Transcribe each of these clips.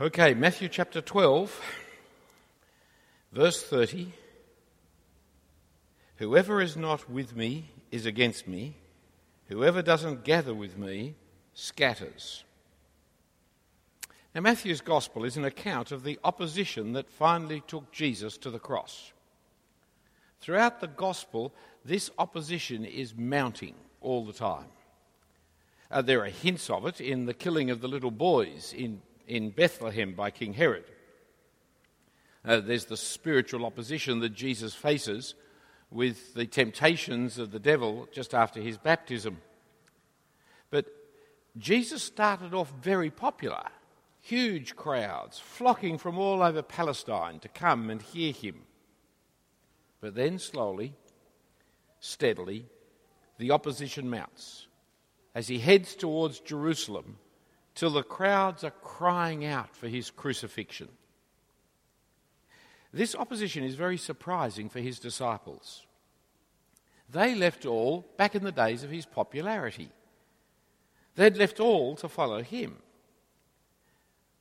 Okay, Matthew chapter 12, verse 30. Whoever is not with me is against me. Whoever doesn't gather with me scatters. Now, Matthew's gospel is an account of the opposition that finally took Jesus to the cross. Throughout the gospel, this opposition is mounting all the time. Uh, there are hints of it in the killing of the little boys in in Bethlehem by King Herod. Uh, there's the spiritual opposition that Jesus faces with the temptations of the devil just after his baptism. But Jesus started off very popular. Huge crowds flocking from all over Palestine to come and hear him. But then, slowly, steadily, the opposition mounts. As he heads towards Jerusalem, till the crowds are crying out for his crucifixion. This opposition is very surprising for his disciples. They left all back in the days of his popularity. They'd left all to follow him.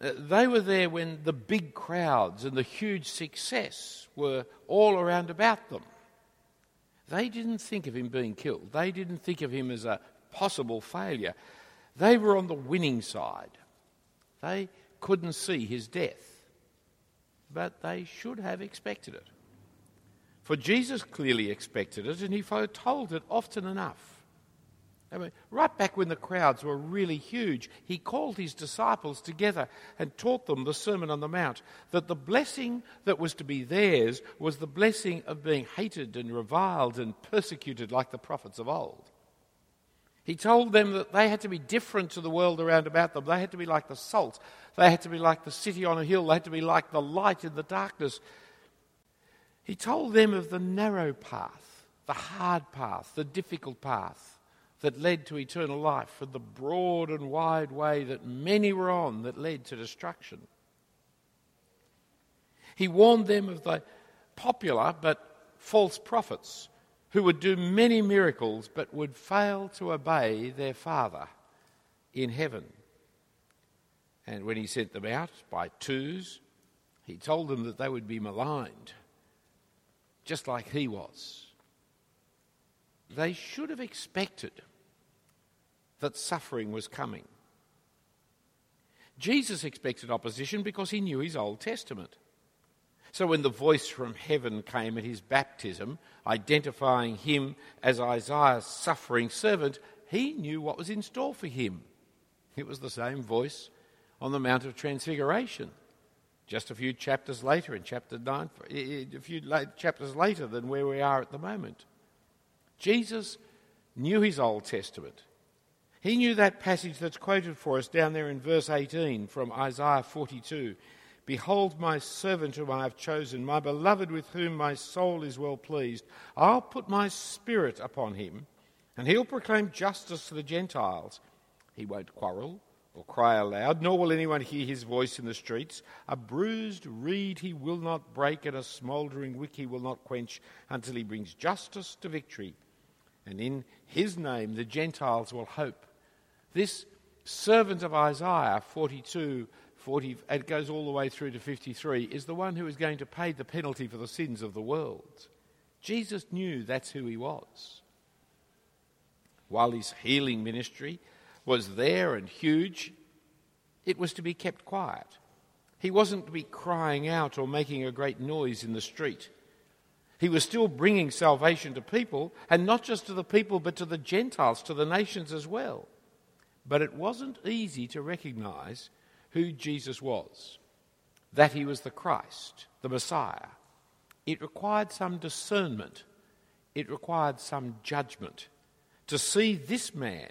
Uh, they were there when the big crowds and the huge success were all around about them. They didn't think of him being killed. They didn't think of him as a possible failure. They were on the winning side. They couldn't see his death, but they should have expected it. For Jesus clearly expected it, and he foretold it often enough. I mean, right back when the crowds were really huge, he called his disciples together and taught them the Sermon on the Mount that the blessing that was to be theirs was the blessing of being hated and reviled and persecuted like the prophets of old. He told them that they had to be different to the world around about them. They had to be like the salt. They had to be like the city on a hill. They had to be like the light in the darkness. He told them of the narrow path, the hard path, the difficult path that led to eternal life, and the broad and wide way that many were on that led to destruction. He warned them of the popular but false prophets who would do many miracles but would fail to obey their Father in heaven. And when he sent them out by twos, he told them that they would be maligned, just like he was. They should have expected that suffering was coming. Jesus expected opposition because he knew his Old Testament. So when the voice from heaven came at his baptism, identifying him as Isaiah's suffering servant, he knew what was in store for him. It was the same voice on the Mount of Transfiguration. Just a few chapters later, in chapter 9, a few chapters later than where we are at the moment. Jesus knew his Old Testament. He knew that passage that's quoted for us down there in verse 18 from Isaiah 42. Behold, my servant whom I have chosen, my beloved with whom my soul is well pleased. I'll put my spirit upon him, and he'll proclaim justice to the Gentiles. He won't quarrel or cry aloud, nor will anyone hear his voice in the streets. A bruised reed he will not break, and a smouldering wick he will not quench until he brings justice to victory. And in his name the Gentiles will hope. This servant of Isaiah 42 40, it goes all the way through to 53, is the one who is going to pay the penalty for the sins of the world. Jesus knew that's who he was. While his healing ministry was there and huge, it was to be kept quiet. He wasn't to be crying out or making a great noise in the street. He was still bringing salvation to people, and not just to the people, but to the Gentiles, to the nations as well. But it wasn't easy to recognize who Jesus was, that he was the Christ, the Messiah. It required some discernment, it required some judgment to see this man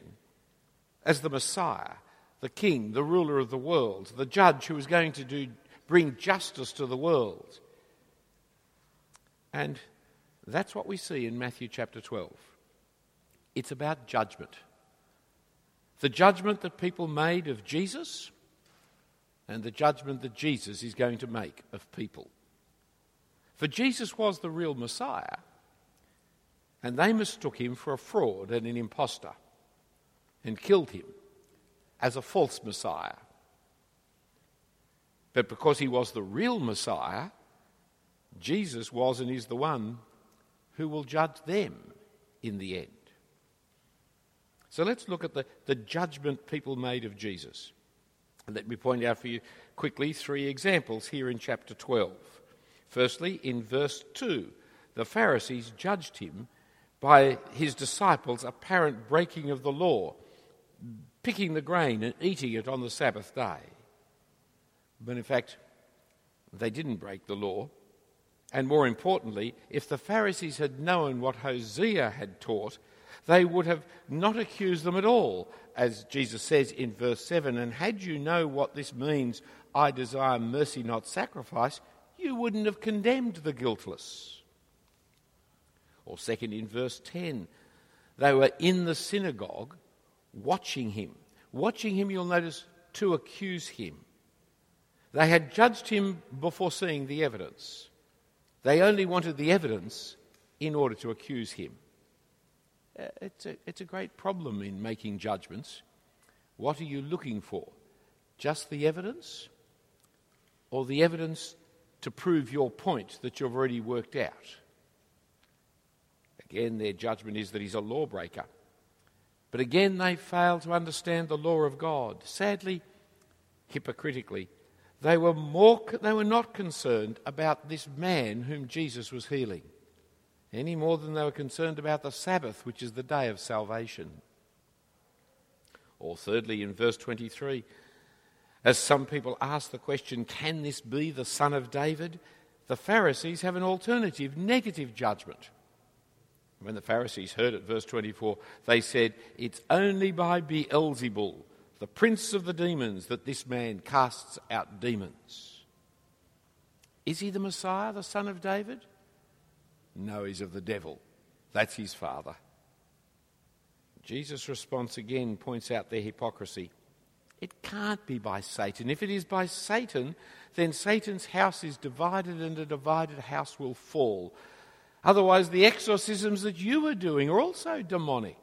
as the Messiah, the King, the ruler of the world, the judge who was going to do, bring justice to the world. And that's what we see in Matthew chapter 12. It's about judgment. The judgment that people made of Jesus and the judgment that Jesus is going to make of people. For Jesus was the real Messiah, and they mistook him for a fraud and an impostor and killed him as a false Messiah. But because he was the real Messiah, Jesus was and is the one who will judge them in the end. So let's look at the, the judgment people made of Jesus. Let me point out for you quickly three examples here in chapter 12. Firstly, in verse 2, the Pharisees judged him by his disciples' apparent breaking of the law, picking the grain and eating it on the Sabbath day. But in fact, they didn't break the law. And more importantly, if the Pharisees had known what Hosea had taught, they would have not accused them at all, as Jesus says in verse 7 And had you know what this means, I desire mercy, not sacrifice, you wouldn't have condemned the guiltless. Or, second, in verse 10, they were in the synagogue watching him. Watching him, you'll notice, to accuse him. They had judged him before seeing the evidence. They only wanted the evidence in order to accuse him. Uh, it's a, it's a great problem in making judgments. What are you looking for? Just the evidence? Or the evidence to prove your point that you've already worked out? Again, their judgment is that he's a lawbreaker. But again, they fail to understand the law of God. Sadly, hypocritically, they were, more, they were not concerned about this man whom Jesus was healing any more than they were concerned about the Sabbath, which is the day of salvation. Or, thirdly, in verse 23, as some people ask the question, can this be the son of David? The Pharisees have an alternative, negative judgment. When the Pharisees heard it, verse 24, they said, It's only by Beelzebul, the prince of the demons, that this man casts out demons. Is he the Messiah, the son of David? No, he's of the devil. That's his father. Jesus' response again points out their hypocrisy. It can't be by Satan. If it is by Satan, then Satan's house is divided and a divided house will fall. Otherwise, the exorcisms that you are doing are also demonic.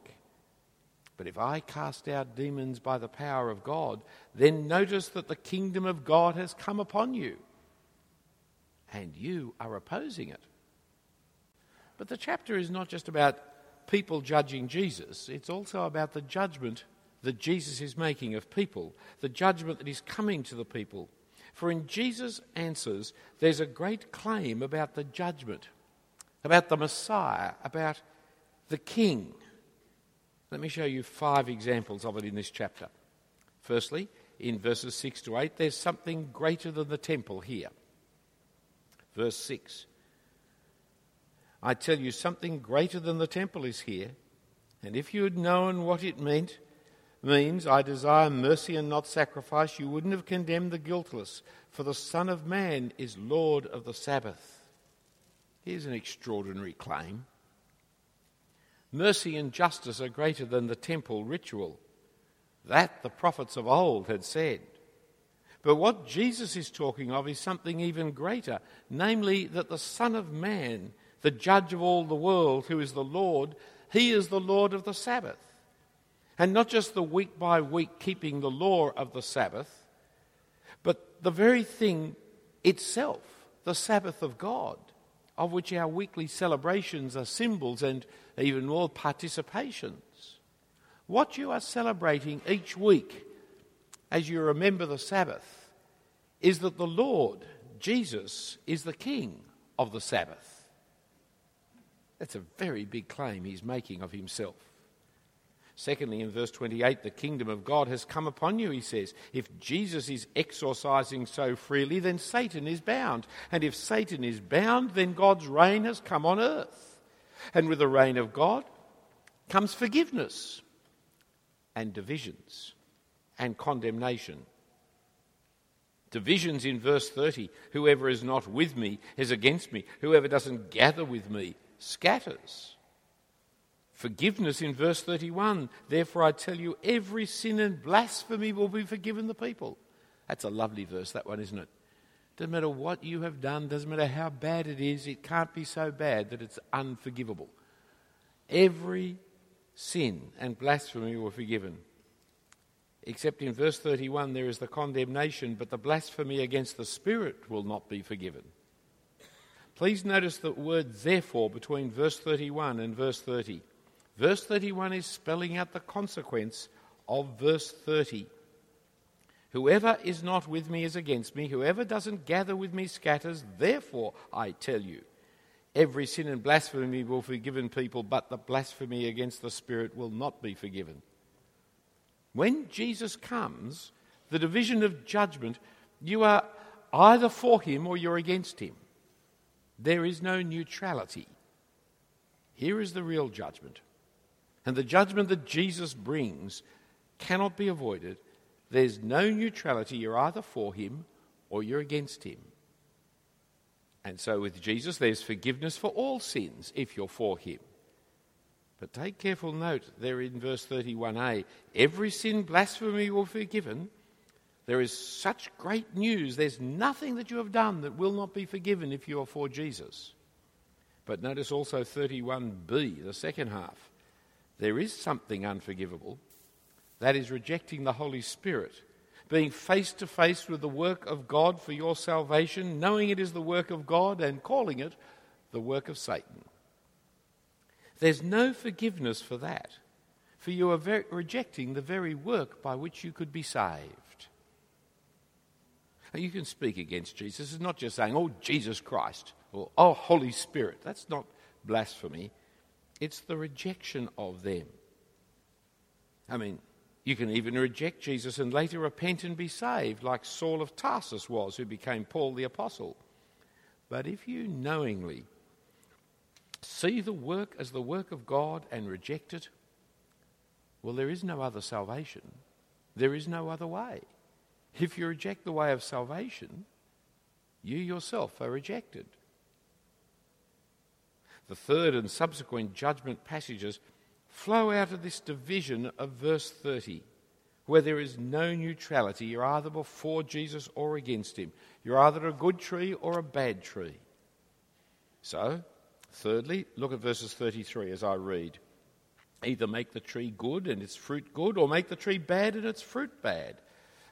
But if I cast out demons by the power of God, then notice that the kingdom of God has come upon you. And you are opposing it. But the chapter is not just about people judging Jesus, it's also about the judgment that Jesus is making of people, the judgment that is coming to the people. For in Jesus' answers, there's a great claim about the judgment, about the Messiah, about the King. Let me show you five examples of it in this chapter. Firstly, in verses 6 to 8, there's something greater than the temple here. Verse 6 I tell you, something greater than the temple is here. And if you had known what it meant, means, I desire mercy and not sacrifice, you wouldn't have condemned the guiltless, for the Son of Man is Lord of the Sabbath. Here's an extraordinary claim. Mercy and justice are greater than the temple ritual. That the prophets of old had said. But what Jesus is talking of is something even greater, namely that the Son of Man the judge of all the world, who is the Lord, he is the Lord of the Sabbath. And not just the week by week keeping the law of the Sabbath, but the very thing itself, the Sabbath of God, of which our weekly celebrations are symbols and even more participations. What you are celebrating each week as you remember the Sabbath is that the Lord, Jesus, is the King of the Sabbath. That's a very big claim he's making of himself. Secondly, in verse 28, the kingdom of God has come upon you, he says. If Jesus is exorcising so freely, then Satan is bound. And if Satan is bound, then God's reign has come on earth. And with the reign of God comes forgiveness and divisions and condemnation. Divisions in verse 30 whoever is not with me is against me, whoever doesn't gather with me scatters. Forgiveness in verse 31. Therefore, I tell you, every sin and blasphemy will be forgiven the people. That's a lovely verse, that one, isn't it? Doesn't matter what you have done, doesn't matter how bad it is, it can't be so bad that it's unforgivable. Every sin and blasphemy were forgiven. except in verse 31 there is the condemnation, but the blasphemy against the Spirit will not be forgiven. Please notice the word therefore between verse 31 and verse 30. Verse 31 is spelling out the consequence of verse 30. Whoever is not with me is against me. Whoever doesn't gather with me scatters. Therefore, I tell you, every sin and blasphemy will be forgiven people, but the blasphemy against the Spirit will not be forgiven. When Jesus comes, the division of judgment, you are either for him or you're against him. There is no neutrality. Here is the real judgment. And the judgment that Jesus brings cannot be avoided. There's no neutrality. You're either for him or you're against him. And so with Jesus, there's forgiveness for all sins if you're for him. But take careful note there in verse 31a every sin, blasphemy will be forgiven. There is such great news. There's nothing that you have done that will not be forgiven if you are for Jesus. But notice also 31b, the second half. There is something unforgivable. That is rejecting the Holy Spirit, being face to face with the work of God for your salvation, knowing it is the work of God and calling it the work of Satan. There's no forgiveness for that, for you are rejecting the very work by which you could be saved. You can speak against Jesus. It's not just saying, oh, Jesus Christ, or oh, Holy Spirit. That's not blasphemy. It's the rejection of them. I mean, you can even reject Jesus and later repent and be saved, like Saul of Tarsus was, who became Paul the Apostle. But if you knowingly see the work as the work of God and reject it, well, there is no other salvation. There is no other way. If you reject the way of salvation, you yourself are rejected. The third and subsequent judgment passages flow out of this division of verse 30, where there is no neutrality. You're either before Jesus or against him. You're either a good tree or a bad tree. So, thirdly, look at verses 33 as I read. Either make the tree good and its fruit good, or make the tree bad and its fruit bad.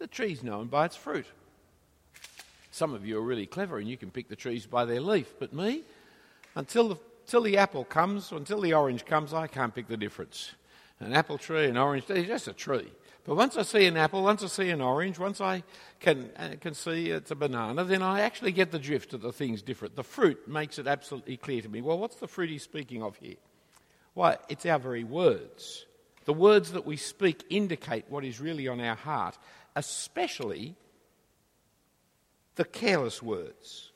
The tree's known by its fruit. Some of you are really clever and you can pick the trees by their leaf, but me, until the, until the apple comes, until the orange comes, I can't pick the difference. An apple tree, an orange tree, just a tree. But once I see an apple, once I see an orange, once I can, uh, can see it's a banana, then I actually get the drift of the things different. The fruit makes it absolutely clear to me. Well, what's the fruit he's speaking of here? Why, it's our very words. The words that we speak indicate what is really on our heart, especially the careless words.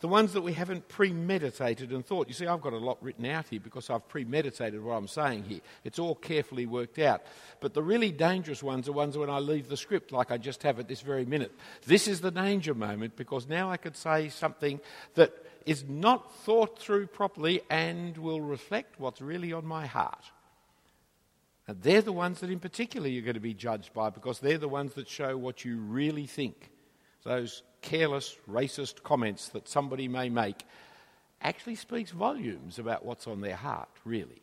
The ones that we haven't premeditated and thought. You see, I've got a lot written out here because I've premeditated what I'm saying here. It's all carefully worked out. But the really dangerous ones are ones when I leave the script, like I just have at this very minute. This is the danger moment because now I could say something that is not thought through properly and will reflect what's really on my heart. And they're the ones that, in particular, you're going to be judged by because they're the ones that show what you really think. Those careless, racist comments that somebody may make actually speaks volumes about what's on their heart, really.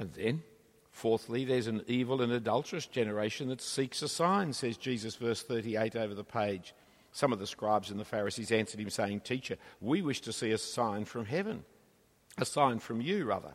And then, fourthly, there's an evil and adulterous generation that seeks a sign, says Jesus, verse 38 over the page. Some of the scribes and the Pharisees answered him, saying, Teacher, we wish to see a sign from heaven, a sign from you, rather.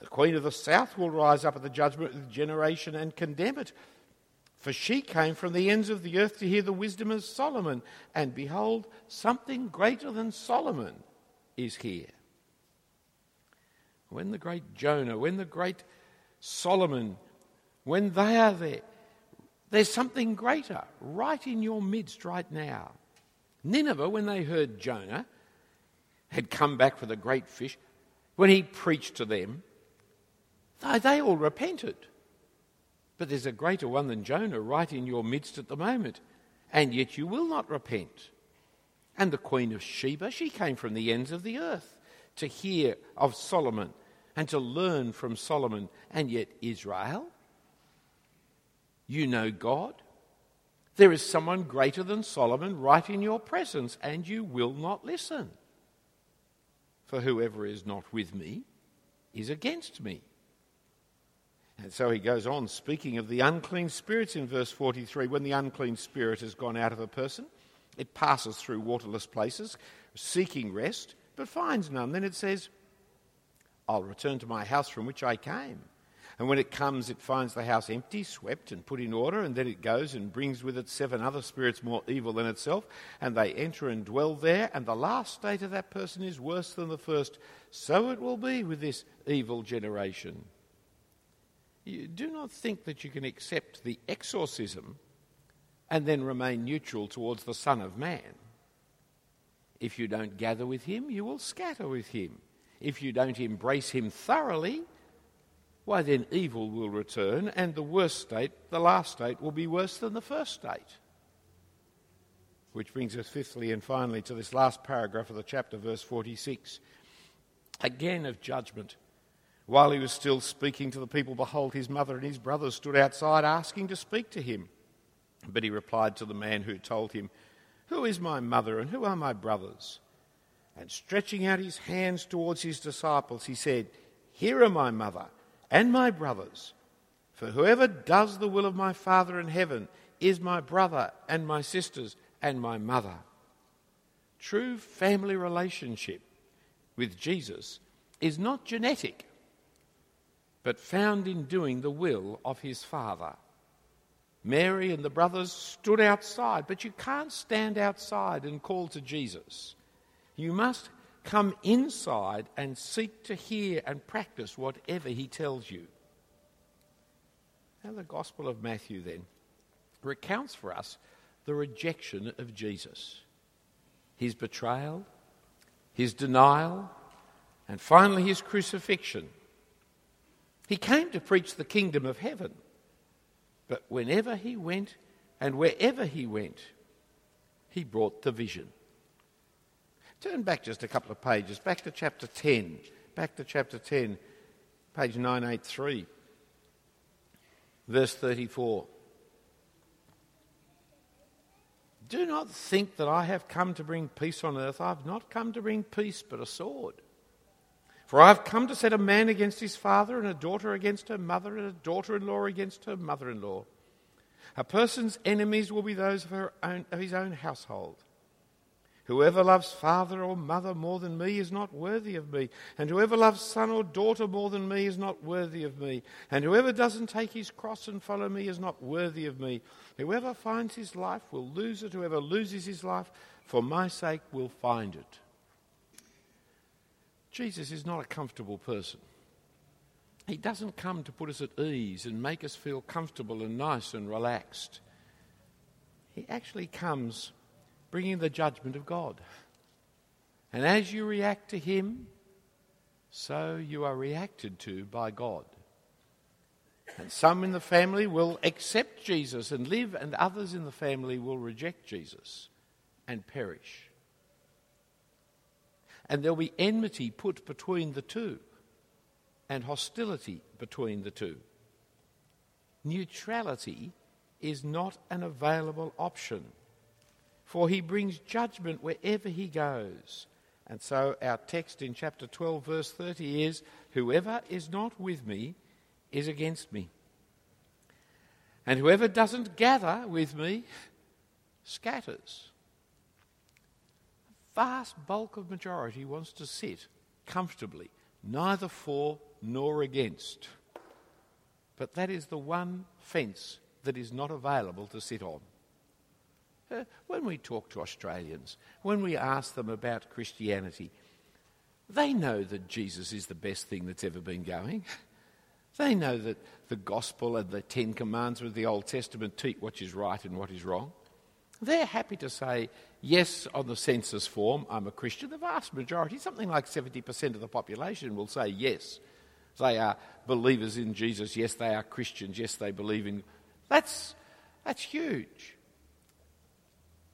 The queen of the south will rise up at the judgment of the generation and condemn it. For she came from the ends of the earth to hear the wisdom of Solomon, and behold, something greater than Solomon is here. When the great Jonah, when the great Solomon, when they are there, there's something greater right in your midst right now. Nineveh, when they heard Jonah had come back with a great fish, when he preached to them, they, all repented. But there's a greater one than Jonah right in your midst at the moment, and yet you will not repent. And the Queen of Sheba, she came from the ends of the earth to hear of Solomon and to learn from Solomon, and yet Israel, you know God. There is someone greater than Solomon right in your presence, and you will not listen. For whoever is not with me is against me. And so he goes on speaking of the unclean spirits in verse 43. When the unclean spirit has gone out of a person, it passes through waterless places, seeking rest, but finds none. Then it says, I'll return to my house from which I came. And when it comes, it finds the house empty, swept, and put in order, and then it goes and brings with it seven other spirits more evil than itself, and they enter and dwell there, and the last state of that person is worse than the first. So it will be with this evil generation. You do not think that you can accept the exorcism and then remain neutral towards the Son of Man. If you don't gather with him, you will scatter with him. If you don't embrace him thoroughly, why then evil will return, and the worst state, the last state, will be worse than the first state. Which brings us fifthly and finally to this last paragraph of the chapter, verse 46. Again of judgment. While he was still speaking to the people, behold, his mother and his brothers stood outside asking to speak to him. But he replied to the man who told him, Who is my mother and who are my brothers? And stretching out his hands towards his disciples, he said, Here are my mother and my brothers. For whoever does the will of my Father in heaven is my brother and my sisters and my mother. True family relationship with Jesus is not genetic but found in doing the will of his Father. Mary and the brothers stood outside, but you can't stand outside and call to Jesus. You must come inside and seek to hear and practice whatever he tells you. Now, the Gospel of Matthew then recounts for us the rejection of Jesus, his betrayal, his denial, and finally his crucifixion. He came to preach the kingdom of heaven. But whenever he went and wherever he went, he brought the vision. Turn back just a couple of pages, back to chapter 10. Back to chapter 10, page 983, verse 34. Do not think that I have come to bring peace on earth. I have not come to bring peace, but a sword. For I have come to set a man against his father, and a daughter against her mother, and a daughter in law against her mother in law. A person's enemies will be those of, own, of his own household. Whoever loves father or mother more than me is not worthy of me, and whoever loves son or daughter more than me is not worthy of me, and whoever doesn't take his cross and follow me is not worthy of me. Whoever finds his life will lose it, whoever loses his life for my sake will find it. Jesus is not a comfortable person. He doesn't come to put us at ease and make us feel comfortable and nice and relaxed. He actually comes bringing the judgment of God. And as you react to Him, so you are reacted to by God. And some in the family will accept Jesus and live, and others in the family will reject Jesus and perish and there'll be enmity put between the two and hostility between the two. Neutrality is not an available option, for he brings judgment wherever he goes. And so our text in chapter 12, verse 30 is Whoever is not with me is against me. And whoever doesn't gather with me scatters vast bulk of majority wants to sit comfortably, neither for nor against. But that is the one fence that is not available to sit on. Uh, when we talk to Australians, when we ask them about Christianity, they know that Jesus is the best thing that's ever been going. They know that the gospel and the Ten Commandments of the Old Testament teach what is right and what is wrong. They're happy to say, yes, on the census form, I'm a Christian. The vast majority, something like 70% of the population, will say yes. They are believers in Jesus. Yes, they are Christians. Yes, they believe in. That's, that's huge.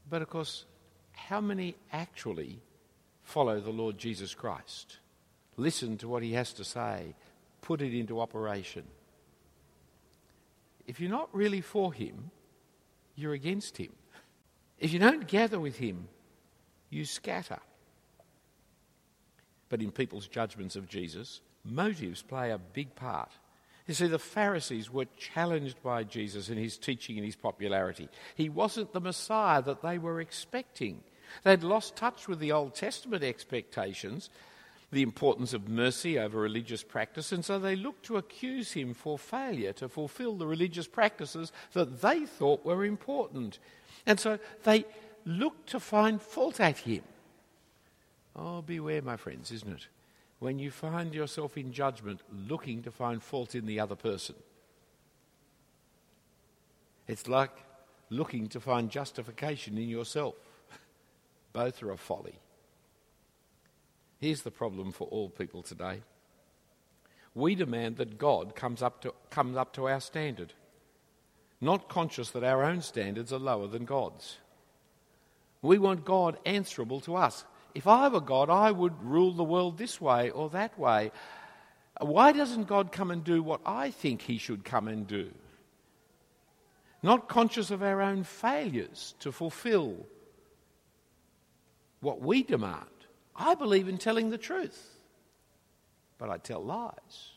But of course, how many actually follow the Lord Jesus Christ? Listen to what he has to say, put it into operation. If you're not really for him, you're against him. If you don't gather with him, you scatter. But in people's judgments of Jesus, motives play a big part. You see, the Pharisees were challenged by Jesus in his teaching and his popularity. He wasn't the Messiah that they were expecting. They'd lost touch with the Old Testament expectations, the importance of mercy over religious practice, and so they looked to accuse him for failure to fulfill the religious practices that they thought were important. And so they look to find fault at him. Oh, beware, my friends, isn't it? when you find yourself in judgment looking to find fault in the other person. It's like looking to find justification in yourself. Both are a folly. Here's the problem for all people today. We demand that God comes up to, comes up to our standard, not conscious that our own standards are lower than God's. We want God answerable to us. If I were God, I would rule the world this way or that way. Why doesn't God come and do what I think He should come and do? Not conscious of our own failures to fulfill what we demand. I believe in telling the truth, but I tell lies.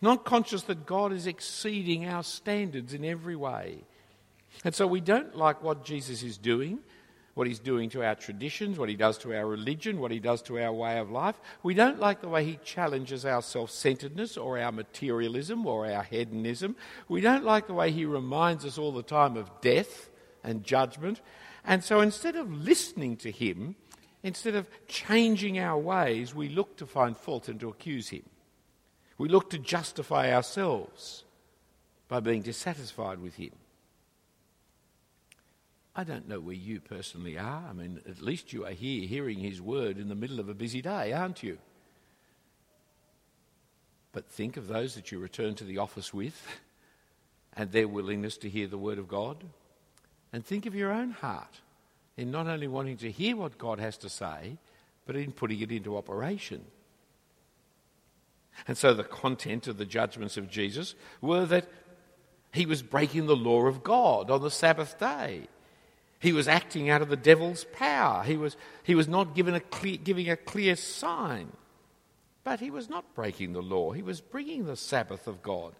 Not conscious that God is exceeding our standards in every way. And so we don't like what Jesus is doing what he's doing to our traditions, what he does to our religion, what he does to our way of life. We don't like the way he challenges our self centeredness or our materialism or our hedonism. We don't like the way he reminds us all the time of death and judgment. And so instead of listening to him, instead of changing our ways, we look to find fault and to accuse him. We look to justify ourselves by being dissatisfied with him. I don't know where you personally are. I mean, at least you are here hearing his word in the middle of a busy day, aren't you? But think of those that you return to the office with and their willingness to hear the word of God. And think of your own heart in not only wanting to hear what God has to say, but in putting it into operation. And so the content of the judgments of Jesus were that he was breaking the law of God on the Sabbath day. He was acting out of the devil's power. He was, he was not given a clear, giving a clear sign. But he was not breaking the law. He was bringing the Sabbath of God.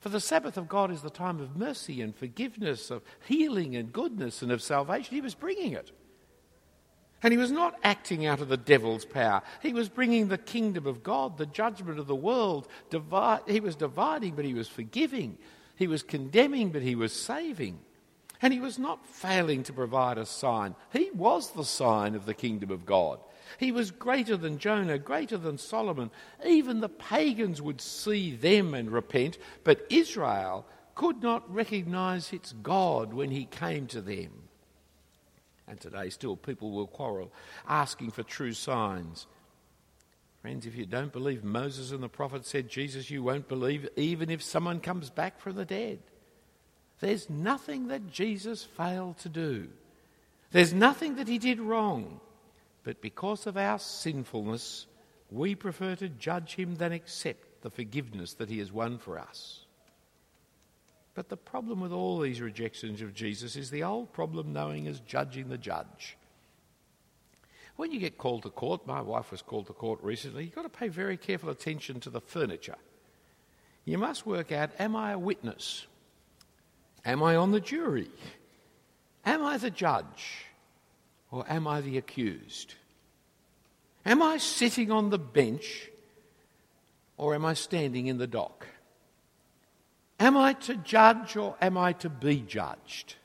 For the Sabbath of God is the time of mercy and forgiveness, of healing and goodness and of salvation. He was bringing it. And he was not acting out of the devil's power. He was bringing the kingdom of God, the judgment of the world. Divide, he was dividing, but he was forgiving. He was condemning, but he was saving. And he was not failing to provide a sign. He was the sign of the kingdom of God. He was greater than Jonah, greater than Solomon. Even the pagans would see them and repent, but Israel could not recognize its God when he came to them. And today, still, people will quarrel, asking for true signs. Friends, if you don't believe Moses and the prophet said Jesus, you won't believe even if someone comes back from the dead. There's nothing that Jesus failed to do. There's nothing that he did wrong. But because of our sinfulness, we prefer to judge him than accept the forgiveness that he has won for us. But the problem with all these rejections of Jesus is the old problem known as judging the judge. When you get called to court, my wife was called to court recently, you've got to pay very careful attention to the furniture. You must work out am I a witness? Am I on the jury? Am I the judge? Or am I the accused? Am I sitting on the bench or am I standing in the dock? Am I to judge or am I to be judged?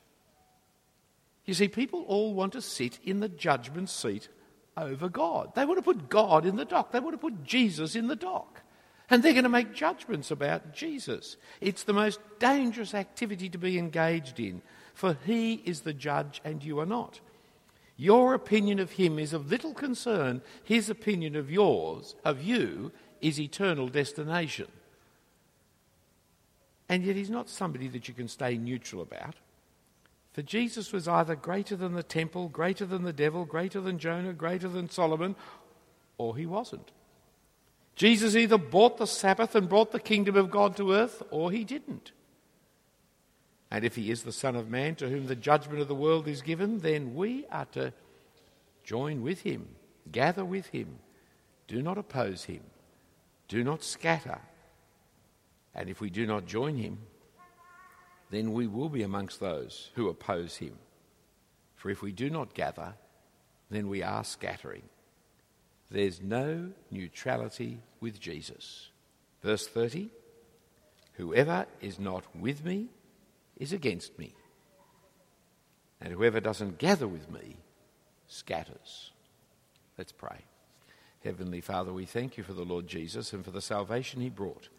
You see, people all want to sit in the judgment seat over God. They want to put God in the dock, they want to put Jesus in the dock. And they're going to make judgments about Jesus. It's the most dangerous activity to be engaged in, for he is the judge and you are not. Your opinion of him is of little concern. His opinion of yours, of you, is eternal destination. And yet he's not somebody that you can stay neutral about. For Jesus was either greater than the temple, greater than the devil, greater than Jonah, greater than Solomon, or he wasn't. Jesus either bought the Sabbath and brought the kingdom of God to earth, or he didn't. And if he is the Son of Man to whom the judgment of the world is given, then we are to join with him, gather with him. Do not oppose him, do not scatter. And if we do not join him, then we will be amongst those who oppose him. For if we do not gather, then we are scattering. There's no neutrality with Jesus. Verse 30 Whoever is not with me is against me, and whoever doesn't gather with me scatters. Let's pray. Heavenly Father, we thank you for the Lord Jesus and for the salvation he brought,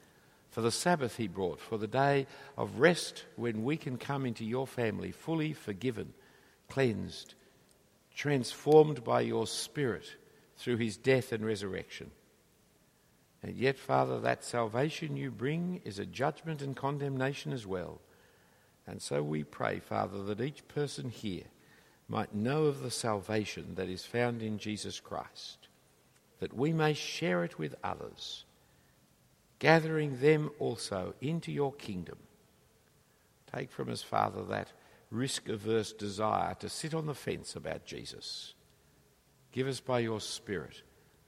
for the Sabbath he brought, for the day of rest when we can come into your family fully forgiven, cleansed, transformed by your Spirit through his death and resurrection. And yet, Father, that salvation you bring is a judgment and condemnation as well. And so we pray, Father, that each person here might know of the salvation that is found in Jesus Christ, that we may share it with others, gathering them also into your kingdom. Take from us, Father, that risk averse desire to sit on the fence about Jesus Give us by your Spirit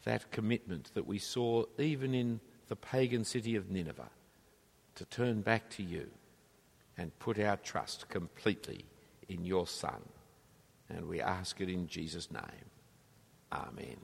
that commitment that we saw even in the pagan city of Nineveh to turn back to you and put our trust completely in your Son. And we ask it in Jesus' name. Amen.